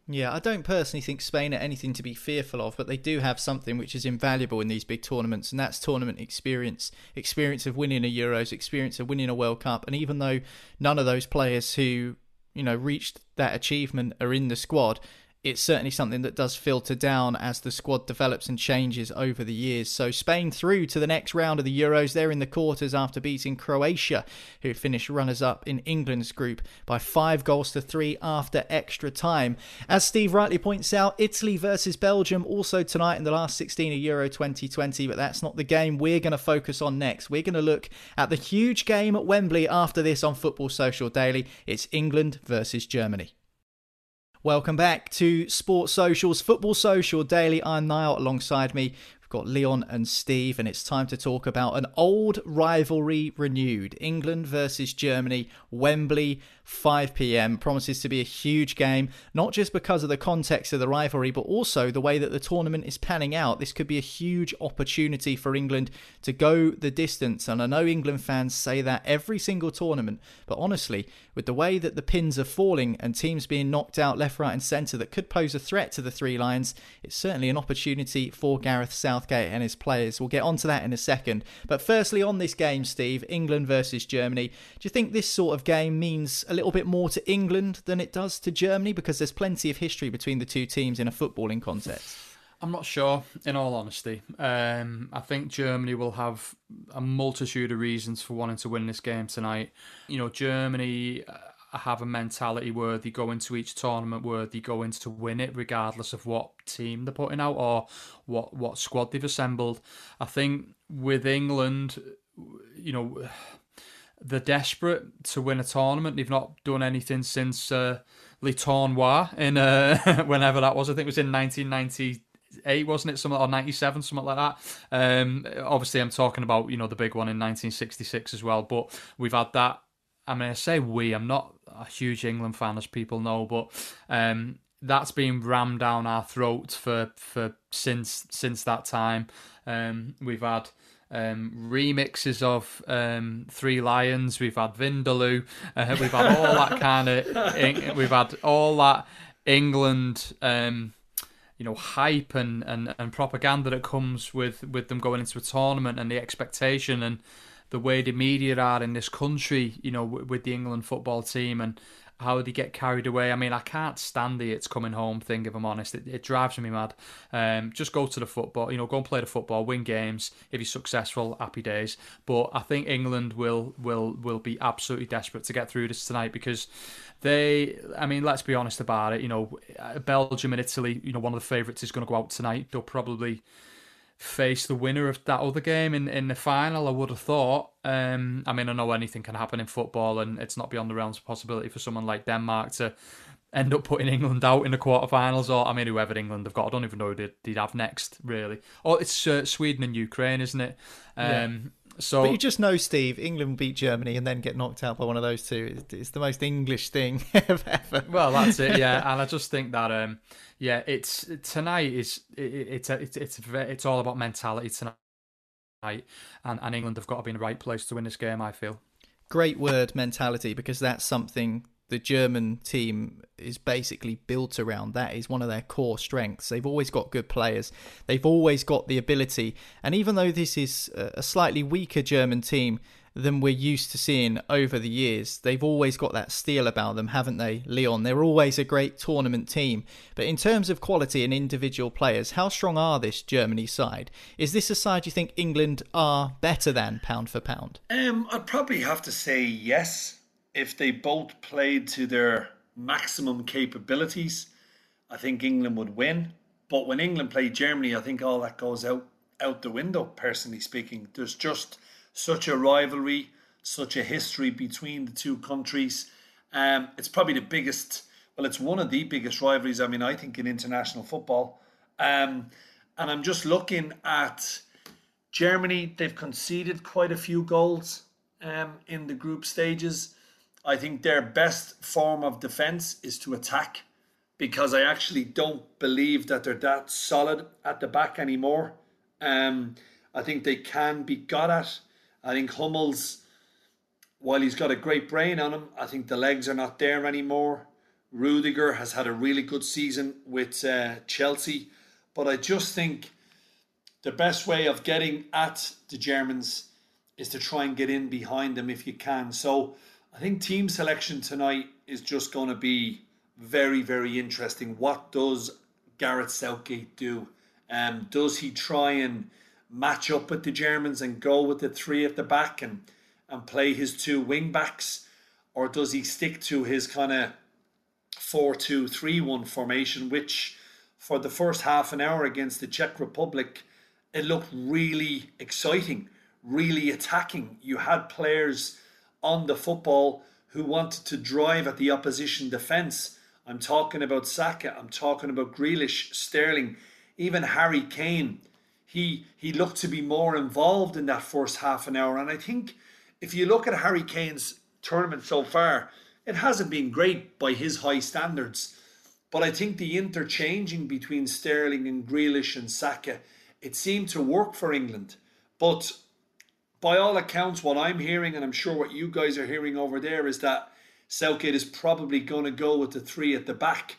Yeah, I don't personally think Spain are anything to be fearful of, but they do have something which is invaluable in these big tournaments, and that's tournament experience. Experience of winning a Euros, experience of winning a World Cup. And even though none of those players who you know, reached that achievement are in the squad, it's certainly something that does filter down as the squad develops and changes over the years. So Spain through to the next round of the Euros. They're in the quarters after beating Croatia, who finished runners up in England's group by five goals to three after extra time. As Steve rightly points out, Italy versus Belgium also tonight in the last 16 of Euro 2020, but that's not the game we're going to focus on next. We're going to look at the huge game at Wembley after this on Football Social Daily. It's England versus Germany. Welcome back to Sports Socials, Football Social Daily. I'm Niall alongside me. Got Leon and Steve, and it's time to talk about an old rivalry renewed England versus Germany, Wembley 5 pm. Promises to be a huge game, not just because of the context of the rivalry, but also the way that the tournament is panning out. This could be a huge opportunity for England to go the distance. And I know England fans say that every single tournament, but honestly, with the way that the pins are falling and teams being knocked out left, right, and centre that could pose a threat to the Three Lions, it's certainly an opportunity for Gareth Southgate and his players. We'll get onto that in a second. But firstly, on this game, Steve, England versus Germany, do you think this sort of game means a little bit more to England than it does to Germany because there's plenty of history between the two teams in a footballing context? I'm not sure, in all honesty. Um, I think Germany will have a multitude of reasons for wanting to win this game tonight. You know, Germany have a mentality where they go into each tournament where they go into to win it, regardless of what team they're putting out or what what squad they've assembled. I think with England, you know they're desperate to win a tournament. They've not done anything since uh, Le Tournoi in uh, whenever that was. I think it was in 1998, wasn't it? Something or 97, something like that. Um, obviously, I'm talking about you know the big one in 1966 as well. But we've had that. I mean, I say we. I'm not a huge England fan, as people know, but um, that's been rammed down our throats for for since since that time. Um, we've had um, remixes of um, Three Lions. We've had Vindaloo. Uh, we've had all that kind of. We've had all that England. Um, you know hype and, and, and propaganda that comes with, with them going into a tournament and the expectation and the way the media are in this country, you know, with the England football team and how they get carried away. I mean, I can't stand the it's coming home thing, if I'm honest. It, it drives me mad. Um, just go to the football, you know, go and play the football, win games. If you're successful, happy days. But I think England will will will be absolutely desperate to get through this tonight because they, I mean, let's be honest about it. You know, Belgium and Italy, you know, one of the favourites is going to go out tonight. They'll probably face the winner of that other game in, in the final, I would have thought. Um, I mean, I know anything can happen in football, and it's not beyond the realms of possibility for someone like Denmark to end up putting England out in the quarterfinals, or I mean, whoever England have got. I don't even know who they'd, they'd have next, really. Oh, it's uh, Sweden and Ukraine, isn't it? Um, yeah. So, but you just know, Steve, England beat Germany and then get knocked out by one of those two. It's, the most English thing ever. Well, that's it, yeah. and I just think that, um, yeah, it's tonight is it, it's it's it's it's all about mentality tonight, and and England have got to be in the right place to win this game. I feel. Great word, mentality, because that's something the German team is basically built around. That is one of their core strengths. They've always got good players. They've always got the ability. And even though this is a slightly weaker German team than we're used to seeing over the years, they've always got that steel about them, haven't they, Leon? They're always a great tournament team. But in terms of quality and individual players, how strong are this Germany side? Is this a side you think England are better than pound for pound? Um, I'd probably have to say yes if they both played to their maximum capabilities, I think England would win. But when England play Germany, I think all that goes out out the window. Personally speaking, there's just such a rivalry, such a history between the two countries. Um, it's probably the biggest. Well, it's one of the biggest rivalries. I mean, I think in international football. Um, and I'm just looking at Germany. They've conceded quite a few goals um, in the group stages. I think their best form of defense is to attack because I actually don't believe that they're that solid at the back anymore. Um, I think they can be got at. I think Hummels, while he's got a great brain on him, I think the legs are not there anymore. Rudiger has had a really good season with uh, Chelsea, but I just think the best way of getting at the Germans is to try and get in behind them if you can. So I think team selection tonight, is just going to be very, very interesting. What does Gareth Southgate do? Um, does he try and match up with the Germans and go with the three at the back and and play his two wing backs, or does he stick to his kind of four-two-three-one formation, which for the first half an hour against the Czech Republic, it looked really exciting, really attacking. You had players on the football who wanted to drive at the opposition defence. I'm talking about Saka, I'm talking about Grealish, Sterling, even Harry Kane. He he looked to be more involved in that first half an hour. And I think if you look at Harry Kane's tournament so far, it hasn't been great by his high standards. But I think the interchanging between Sterling and Grealish and Saka, it seemed to work for England. But by all accounts, what I'm hearing, and I'm sure what you guys are hearing over there, is that Southgate is probably going to go with the three at the back.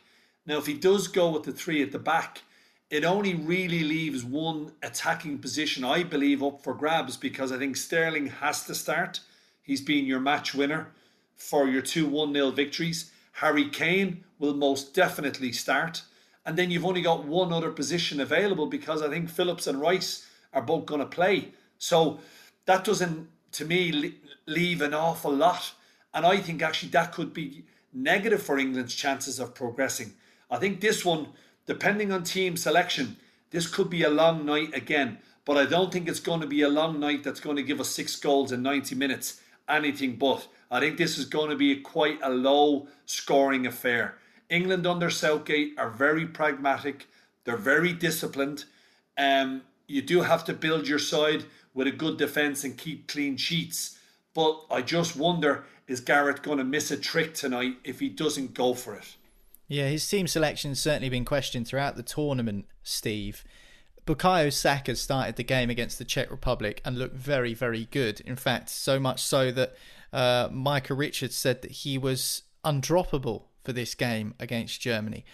Now, if he does go with the three at the back, it only really leaves one attacking position, I believe, up for grabs because I think Sterling has to start. He's been your match winner for your two 1 0 victories. Harry Kane will most definitely start. And then you've only got one other position available because I think Phillips and Rice are both going to play. So that doesn't, to me, leave an awful lot. And I think actually that could be negative for England's chances of progressing. I think this one depending on team selection, this could be a long night again. But I don't think it's going to be a long night that's going to give us six goals in 90 minutes. Anything but. I think this is going to be quite a low scoring affair. England under Southgate are very pragmatic. They're very disciplined. Um, you do have to build your side with a good defence and keep clean sheets. But I just wonder is Gareth going to miss a trick tonight if he doesn't go for it? Yeah, his team selection has certainly been questioned throughout the tournament, Steve. Bukayo Saka started the game against the Czech Republic and looked very, very good. In fact, so much so that uh, Micah Richards said that he was undroppable for this game against Germany.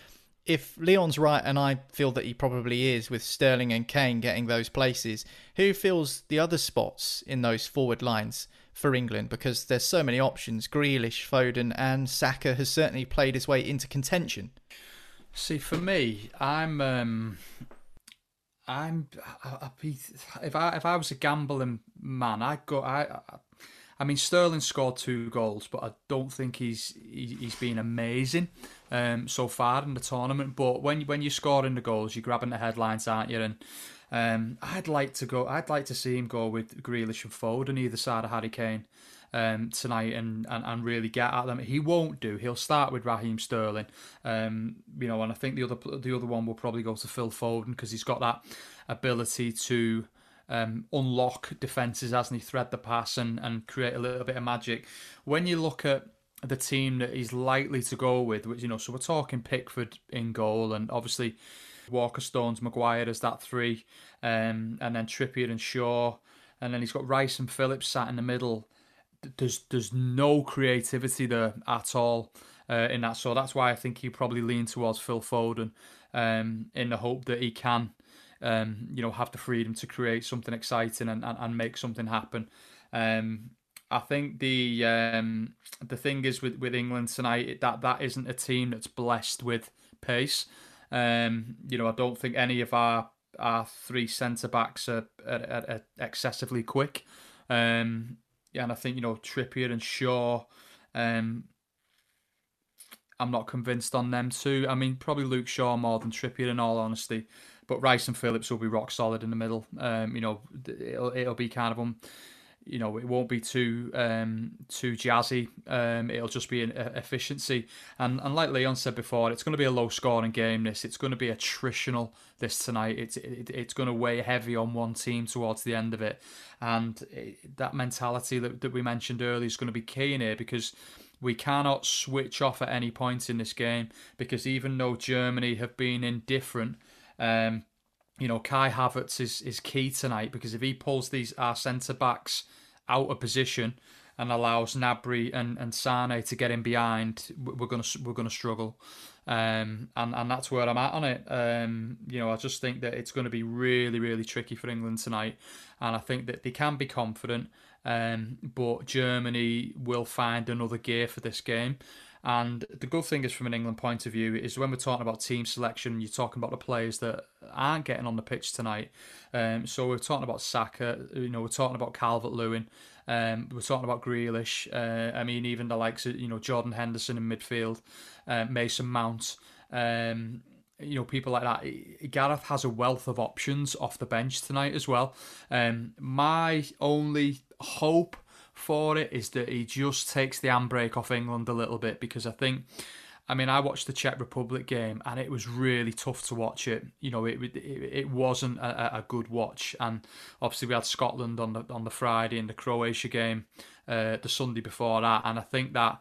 If Leon's right, and I feel that he probably is, with Sterling and Kane getting those places, who fills the other spots in those forward lines? for England because there's so many options. Grealish, Foden, and Saka has certainly played his way into contention. See, for me, I'm, um, I'm, I, I, if I if I was a gambling man, I'd go. I, I mean, Sterling scored two goals, but I don't think he's he, he's been amazing um, so far in the tournament. But when when you're scoring the goals, you're grabbing the headlines, aren't you? And um, I'd like to go. I'd like to see him go with Grealish and Foden either side of Harry Kane um, tonight and, and, and really get at them. He won't do. He'll start with Raheem Sterling. Um, you know, and I think the other the other one will probably go to Phil Foden because he's got that ability to. Um, unlock defences as he thread the pass and, and create a little bit of magic. When you look at the team that he's likely to go with, which you know, so we're talking Pickford in goal, and obviously Walker, Stones, Maguire as that three, um, and then Trippier and Shaw, and then he's got Rice and Phillips sat in the middle. There's there's no creativity there at all uh, in that, so that's why I think he probably lean towards Phil Foden um, in the hope that he can, um, you know, have the freedom to create something exciting and, and, and make something happen. Um, I think the um, the thing is with, with England tonight that that isn't a team that's blessed with pace. Um, you know, I don't think any of our our three centre backs are, are, are, excessively quick. Um, yeah, and I think you know Trippier and Shaw. Um, I'm not convinced on them too. I mean, probably Luke Shaw more than Trippier, in all honesty. But Rice and Phillips will be rock solid in the middle. Um, you know, it'll it'll be kind of them you know it won't be too um, too jazzy. Um, it'll just be an efficiency. And and like Leon said before, it's going to be a low scoring game. This it's going to be attritional. This tonight, it's it, it's going to weigh heavy on one team towards the end of it, and it, that mentality that, that we mentioned earlier is going to be key in here because. We cannot switch off at any point in this game because even though Germany have been indifferent, um, you know, Kai Havertz is, is key tonight because if he pulls these our centre backs out of position and allows Gnabry and, and Sane to get in behind, we're gonna we're gonna struggle. Um, and and that's where I'm at on it. Um, you know, I just think that it's going to be really really tricky for England tonight, and I think that they can be confident. Um, but Germany will find another gear for this game. And the good thing is, from an England point of view, is when we're talking about team selection, you're talking about the players that aren't getting on the pitch tonight. Um, so we're talking about Saka, you know, we're talking about Calvert Lewin, um, we're talking about Grealish. Uh, I mean, even the likes of you know Jordan Henderson in midfield, uh, Mason Mount. Um, you know, people like that. Gareth has a wealth of options off the bench tonight as well. Um, my only hope for it is that he just takes the handbrake off England a little bit because I think. I mean, I watched the Czech Republic game and it was really tough to watch it. You know, it it, it wasn't a, a good watch. And obviously, we had Scotland on the on the Friday and the Croatia game uh, the Sunday before that. And I think that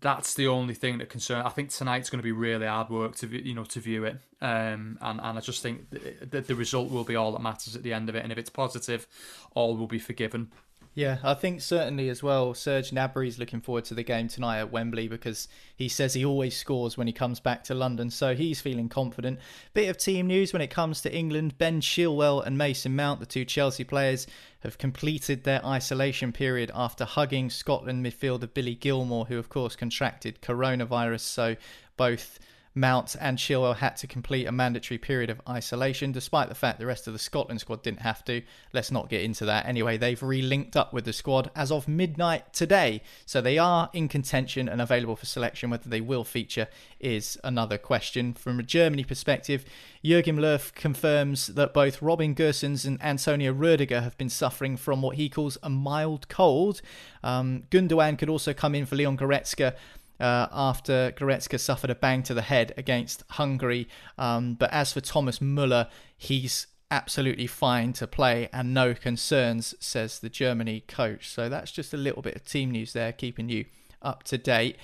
that's the only thing that concerns. I think tonight's going to be really hard work to you know to view it, um, and and I just think that the result will be all that matters at the end of it. And if it's positive, all will be forgiven. Yeah, I think certainly as well. Serge Gnabry is looking forward to the game tonight at Wembley because he says he always scores when he comes back to London, so he's feeling confident. Bit of team news when it comes to England: Ben Chilwell and Mason Mount, the two Chelsea players, have completed their isolation period after hugging Scotland midfielder Billy Gilmour, who of course contracted coronavirus. So both Mount and Chilwell had to complete a mandatory period of isolation, despite the fact the rest of the Scotland squad didn't have to. Let's not get into that. Anyway, they've re-linked up with the squad as of midnight today, so they are in contention and available for selection. Whether they will feature is another question. From a Germany perspective, Jurgen Löw confirms that both Robin Gosens and Antonio Rudiger have been suffering from what he calls a mild cold. Um, Gundogan could also come in for Leon Goretzka uh, after Goretzka suffered a bang to the head against Hungary. Um, but as for Thomas Muller, he's absolutely fine to play and no concerns, says the Germany coach. So that's just a little bit of team news there, keeping you up to date.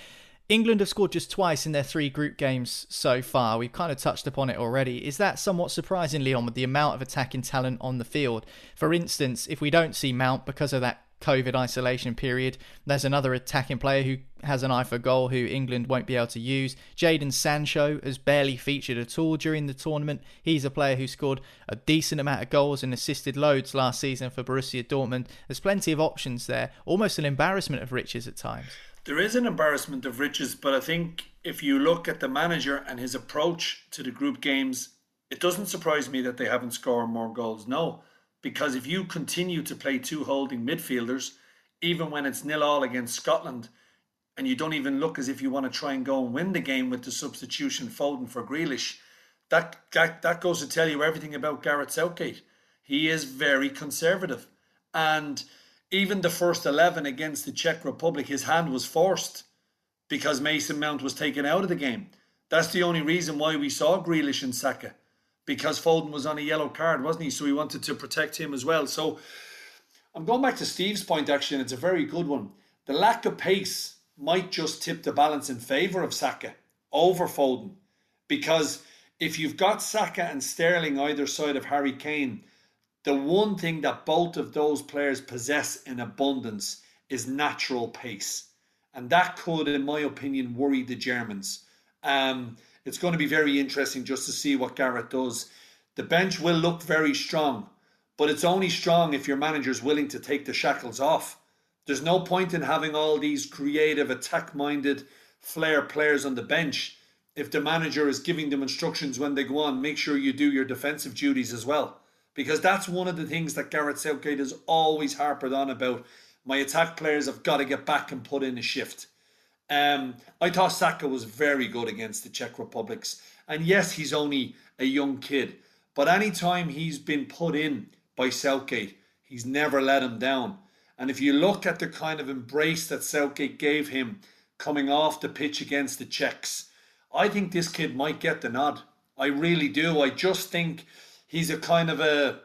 England have scored just twice in their three group games so far. We've kind of touched upon it already. Is that somewhat surprising, Leon, with the amount of attacking talent on the field? For instance, if we don't see Mount because of that COVID isolation period. There's another attacking player who has an eye for goal who England won't be able to use. Jadon Sancho has barely featured at all during the tournament. He's a player who scored a decent amount of goals and assisted loads last season for Borussia Dortmund. There's plenty of options there. Almost an embarrassment of riches at times. There is an embarrassment of riches, but I think if you look at the manager and his approach to the group games, it doesn't surprise me that they haven't scored more goals. No because if you continue to play two holding midfielders, even when it's nil all against Scotland, and you don't even look as if you want to try and go and win the game with the substitution Foden for Grealish, that, that, that goes to tell you everything about Gareth Southgate. He is very conservative. And even the first 11 against the Czech Republic, his hand was forced because Mason Mount was taken out of the game. That's the only reason why we saw Grealish and Saka because Foden was on a yellow card, wasn't he? So he wanted to protect him as well. So I'm going back to Steve's point, actually, and it's a very good one. The lack of pace might just tip the balance in favour of Saka over Foden. Because if you've got Saka and Sterling either side of Harry Kane, the one thing that both of those players possess in abundance is natural pace. And that could, in my opinion, worry the Germans. Um, it's going to be very interesting just to see what Gareth does. The bench will look very strong, but it's only strong if your manager's willing to take the shackles off. There's no point in having all these creative, attack minded flair players on the bench if the manager is giving them instructions when they go on. Make sure you do your defensive duties as well. Because that's one of the things that Gareth Southgate has always harped on about. My attack players have got to get back and put in a shift. Um, I thought Saka was very good against the Czech Republics. And yes, he's only a young kid. But anytime he's been put in by Southgate, he's never let him down. And if you look at the kind of embrace that Southgate gave him coming off the pitch against the Czechs, I think this kid might get the nod. I really do. I just think he's a kind of a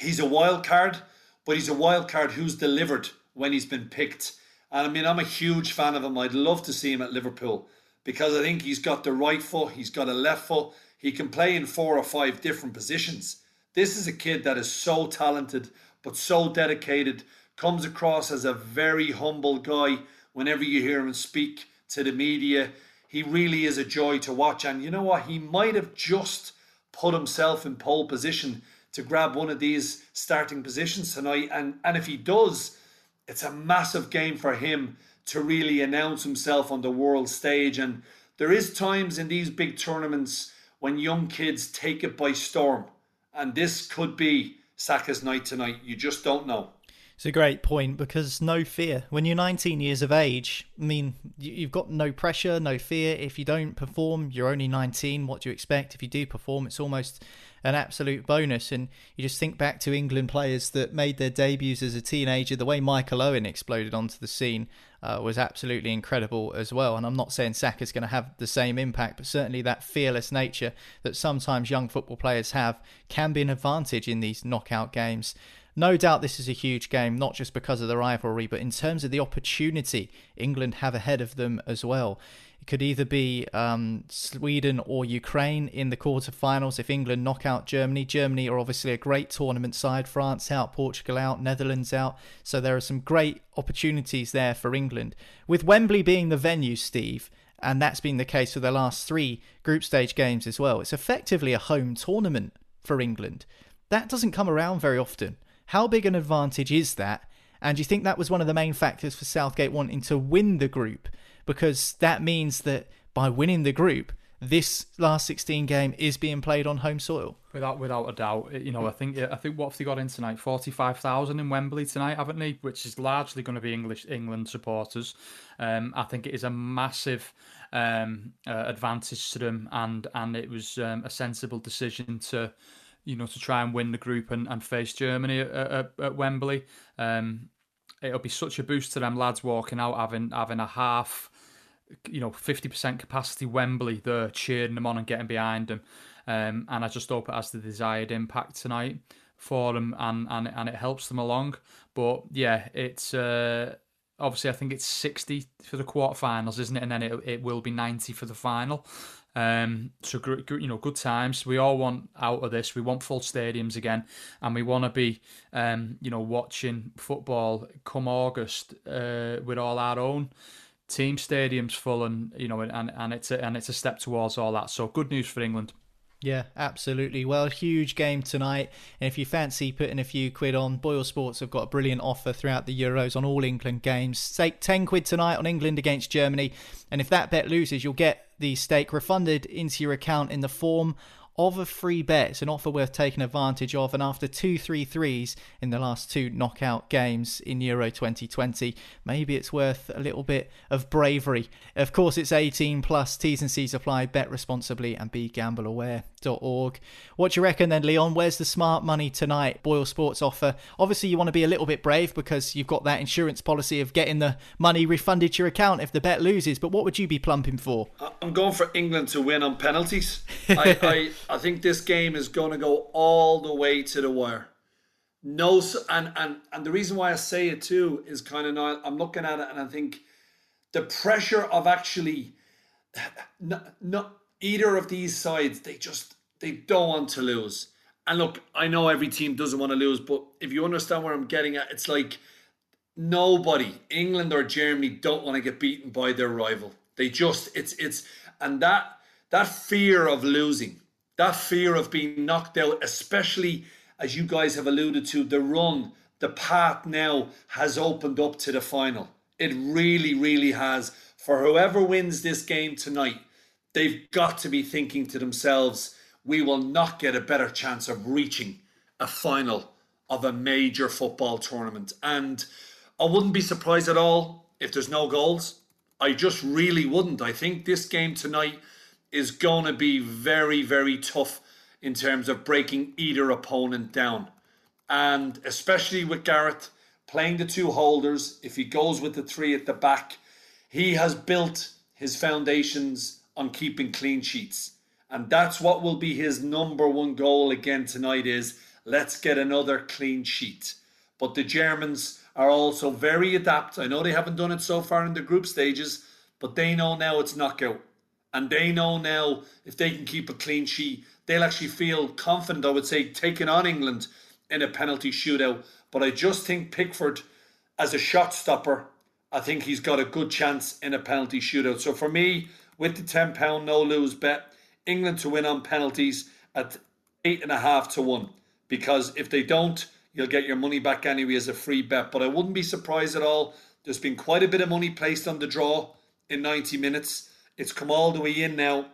he's a wild card, but he's a wild card who's delivered when he's been picked. And I mean, I'm a huge fan of him. I'd love to see him at Liverpool because I think he's got the right foot, he's got a left foot, he can play in four or five different positions. This is a kid that is so talented but so dedicated, comes across as a very humble guy whenever you hear him speak to the media. He really is a joy to watch. And you know what? He might have just put himself in pole position to grab one of these starting positions tonight. And, and if he does, it's a massive game for him to really announce himself on the world stage. And there is times in these big tournaments when young kids take it by storm. And this could be Saka's night tonight. You just don't know. It's a great point because no fear. When you're 19 years of age, I mean, you've got no pressure, no fear. If you don't perform, you're only 19. What do you expect? If you do perform, it's almost an absolute bonus. And you just think back to England players that made their debuts as a teenager. The way Michael Owen exploded onto the scene uh, was absolutely incredible as well. And I'm not saying Saka's going to have the same impact, but certainly that fearless nature that sometimes young football players have can be an advantage in these knockout games. No doubt this is a huge game, not just because of the rivalry, but in terms of the opportunity England have ahead of them as well. It could either be um, Sweden or Ukraine in the quarterfinals if England knock out Germany. Germany are obviously a great tournament side. France out, Portugal out, Netherlands out. So there are some great opportunities there for England. With Wembley being the venue, Steve, and that's been the case for the last three group stage games as well, it's effectively a home tournament for England. That doesn't come around very often. How big an advantage is that? And do you think that was one of the main factors for Southgate wanting to win the group? Because that means that by winning the group, this last 16 game is being played on home soil. Without without a doubt, you know, I think I think what have they got in tonight? Forty five thousand in Wembley tonight, haven't they? Which is largely going to be English England supporters. Um, I think it is a massive um, uh, advantage to them, and and it was um, a sensible decision to you know, to try and win the group and, and face Germany at, at, at Wembley. Um, it'll be such a boost to them lads walking out having having a half, you know, fifty percent capacity Wembley there, cheering them on and getting behind them. Um, and I just hope it has the desired impact tonight for them and and and it helps them along. But yeah, it's. Uh, obviously, I think it's 60 for the quarterfinals, isn't it? And then it, it will be 90 for the final. Um, so you know, good times. We all want out of this. We want full stadiums again, and we want to be, um, you know, watching football come August uh, with all our own team stadiums full, and you know, and and it's a, and it's a step towards all that. So good news for England. Yeah, absolutely. Well, huge game tonight. And if you fancy putting a few quid on, Boyle Sports have got a brilliant offer throughout the Euros on all England games. Take 10 quid tonight on England against Germany. And if that bet loses, you'll get the stake refunded into your account in the form of a free bet. It's an offer worth taking advantage of. And after two three threes in the last two knockout games in Euro 2020, maybe it's worth a little bit of bravery. Of course, it's 18 plus T's and C's apply. Bet responsibly and be gambleaware.org. What do you reckon then, Leon? Where's the smart money tonight? Boyle Sports offer. Obviously, you want to be a little bit brave because you've got that insurance policy of getting the money refunded to your account if the bet loses. But what would you be plumping for? I'm going for England to win on penalties. I, I I think this game is going to go all the way to the wire. No, and and and the reason why I say it too is kind of not. I'm looking at it and I think the pressure of actually not, not either of these sides. They just they don't want to lose. And look, I know every team doesn't want to lose, but if you understand where I'm getting at, it's like nobody, England or Germany, don't want to get beaten by their rival. They just it's it's and that that fear of losing that fear of being knocked out, especially as you guys have alluded to, the run, the path now has opened up to the final. It really, really has. For whoever wins this game tonight, they've got to be thinking to themselves, we will not get a better chance of reaching a final of a major football tournament. And I wouldn't be surprised at all if there's no goals. I just really wouldn't. I think this game tonight is going to be very, very tough in terms of breaking either opponent down. And especially with Gareth playing the two holders, if he goes with the three at the back, he has built his foundations on keeping clean sheets. And that's what will be his number one goal again tonight is let's get another clean sheet. But the Germans are also very adept. I know they haven't done it so far in the group stages, but they know now it's knockout. And they know now if they can keep a clean sheet, they'll actually feel confident, I would say, taking on England in a penalty shootout. But I just think Pickford, as a shot stopper, I think he's got a good chance in a penalty shootout. So for me, with the £10 no lose bet, England to win on penalties at eight and a half to one. Because if they don't, you'll get your money back anyway as a free bet. But I wouldn't be surprised at all. There's been quite a bit of money placed on the draw in 90 minutes. It's come all the way in now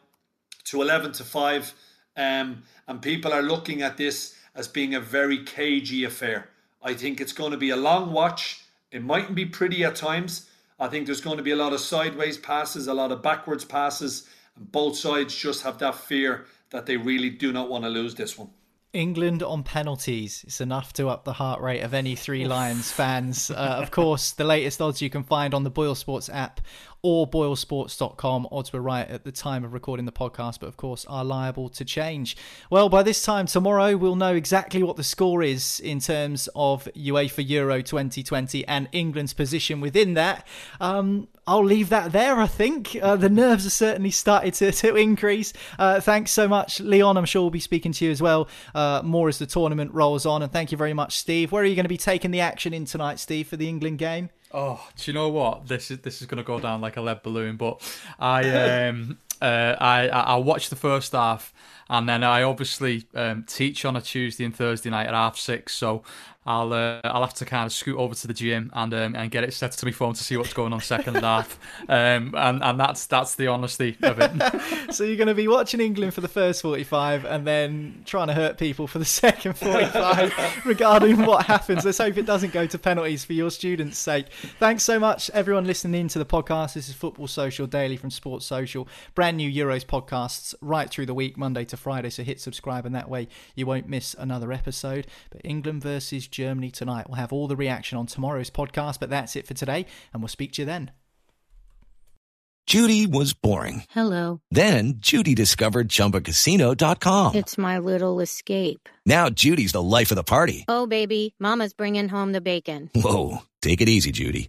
to 11 to 5. Um, and people are looking at this as being a very cagey affair. I think it's going to be a long watch. It mightn't be pretty at times. I think there's going to be a lot of sideways passes, a lot of backwards passes, and both sides just have that fear that they really do not want to lose this one. England on penalties. It's enough to up the heart rate of any Three Lions fans. Uh, of course, the latest odds you can find on the Boyle Sports app or boylesports.com. Odds were right at the time of recording the podcast, but of course are liable to change. Well, by this time tomorrow, we'll know exactly what the score is in terms of UEFA Euro 2020 and England's position within that. Um, I'll leave that there, I think. Uh, the nerves have certainly started to, to increase. Uh, thanks so much, Leon. I'm sure we'll be speaking to you as well uh, more as the tournament rolls on. And thank you very much, Steve. Where are you going to be taking the action in tonight, Steve, for the England game? Oh, do you know what? This is this is going to go down like a lead balloon. But I um uh I I watched the first half, and then I obviously um, teach on a Tuesday and Thursday night at half six. So I'll uh, I'll have to kind of scoot over to the gym and um, and get it set to my phone to see what's going on second half, um, and and that's that's the honesty of it. so you're going to be watching England for the first 45 and then trying to hurt people for the second 45 regarding what happens. Let's hope it doesn't go to penalties for your students' sake. Thanks so much, everyone listening in to the podcast. This is Football Social Daily from Sports Social. Brand new Euros podcasts right through the week, Monday to Friday. So hit subscribe, and that way you won't miss another episode. But England versus Germany tonight. We'll have all the reaction on tomorrow's podcast, but that's it for today, and we'll speak to you then. Judy was boring. Hello. Then Judy discovered chumbacasino.com. It's my little escape. Now Judy's the life of the party. Oh, baby, Mama's bringing home the bacon. Whoa. Take it easy, Judy.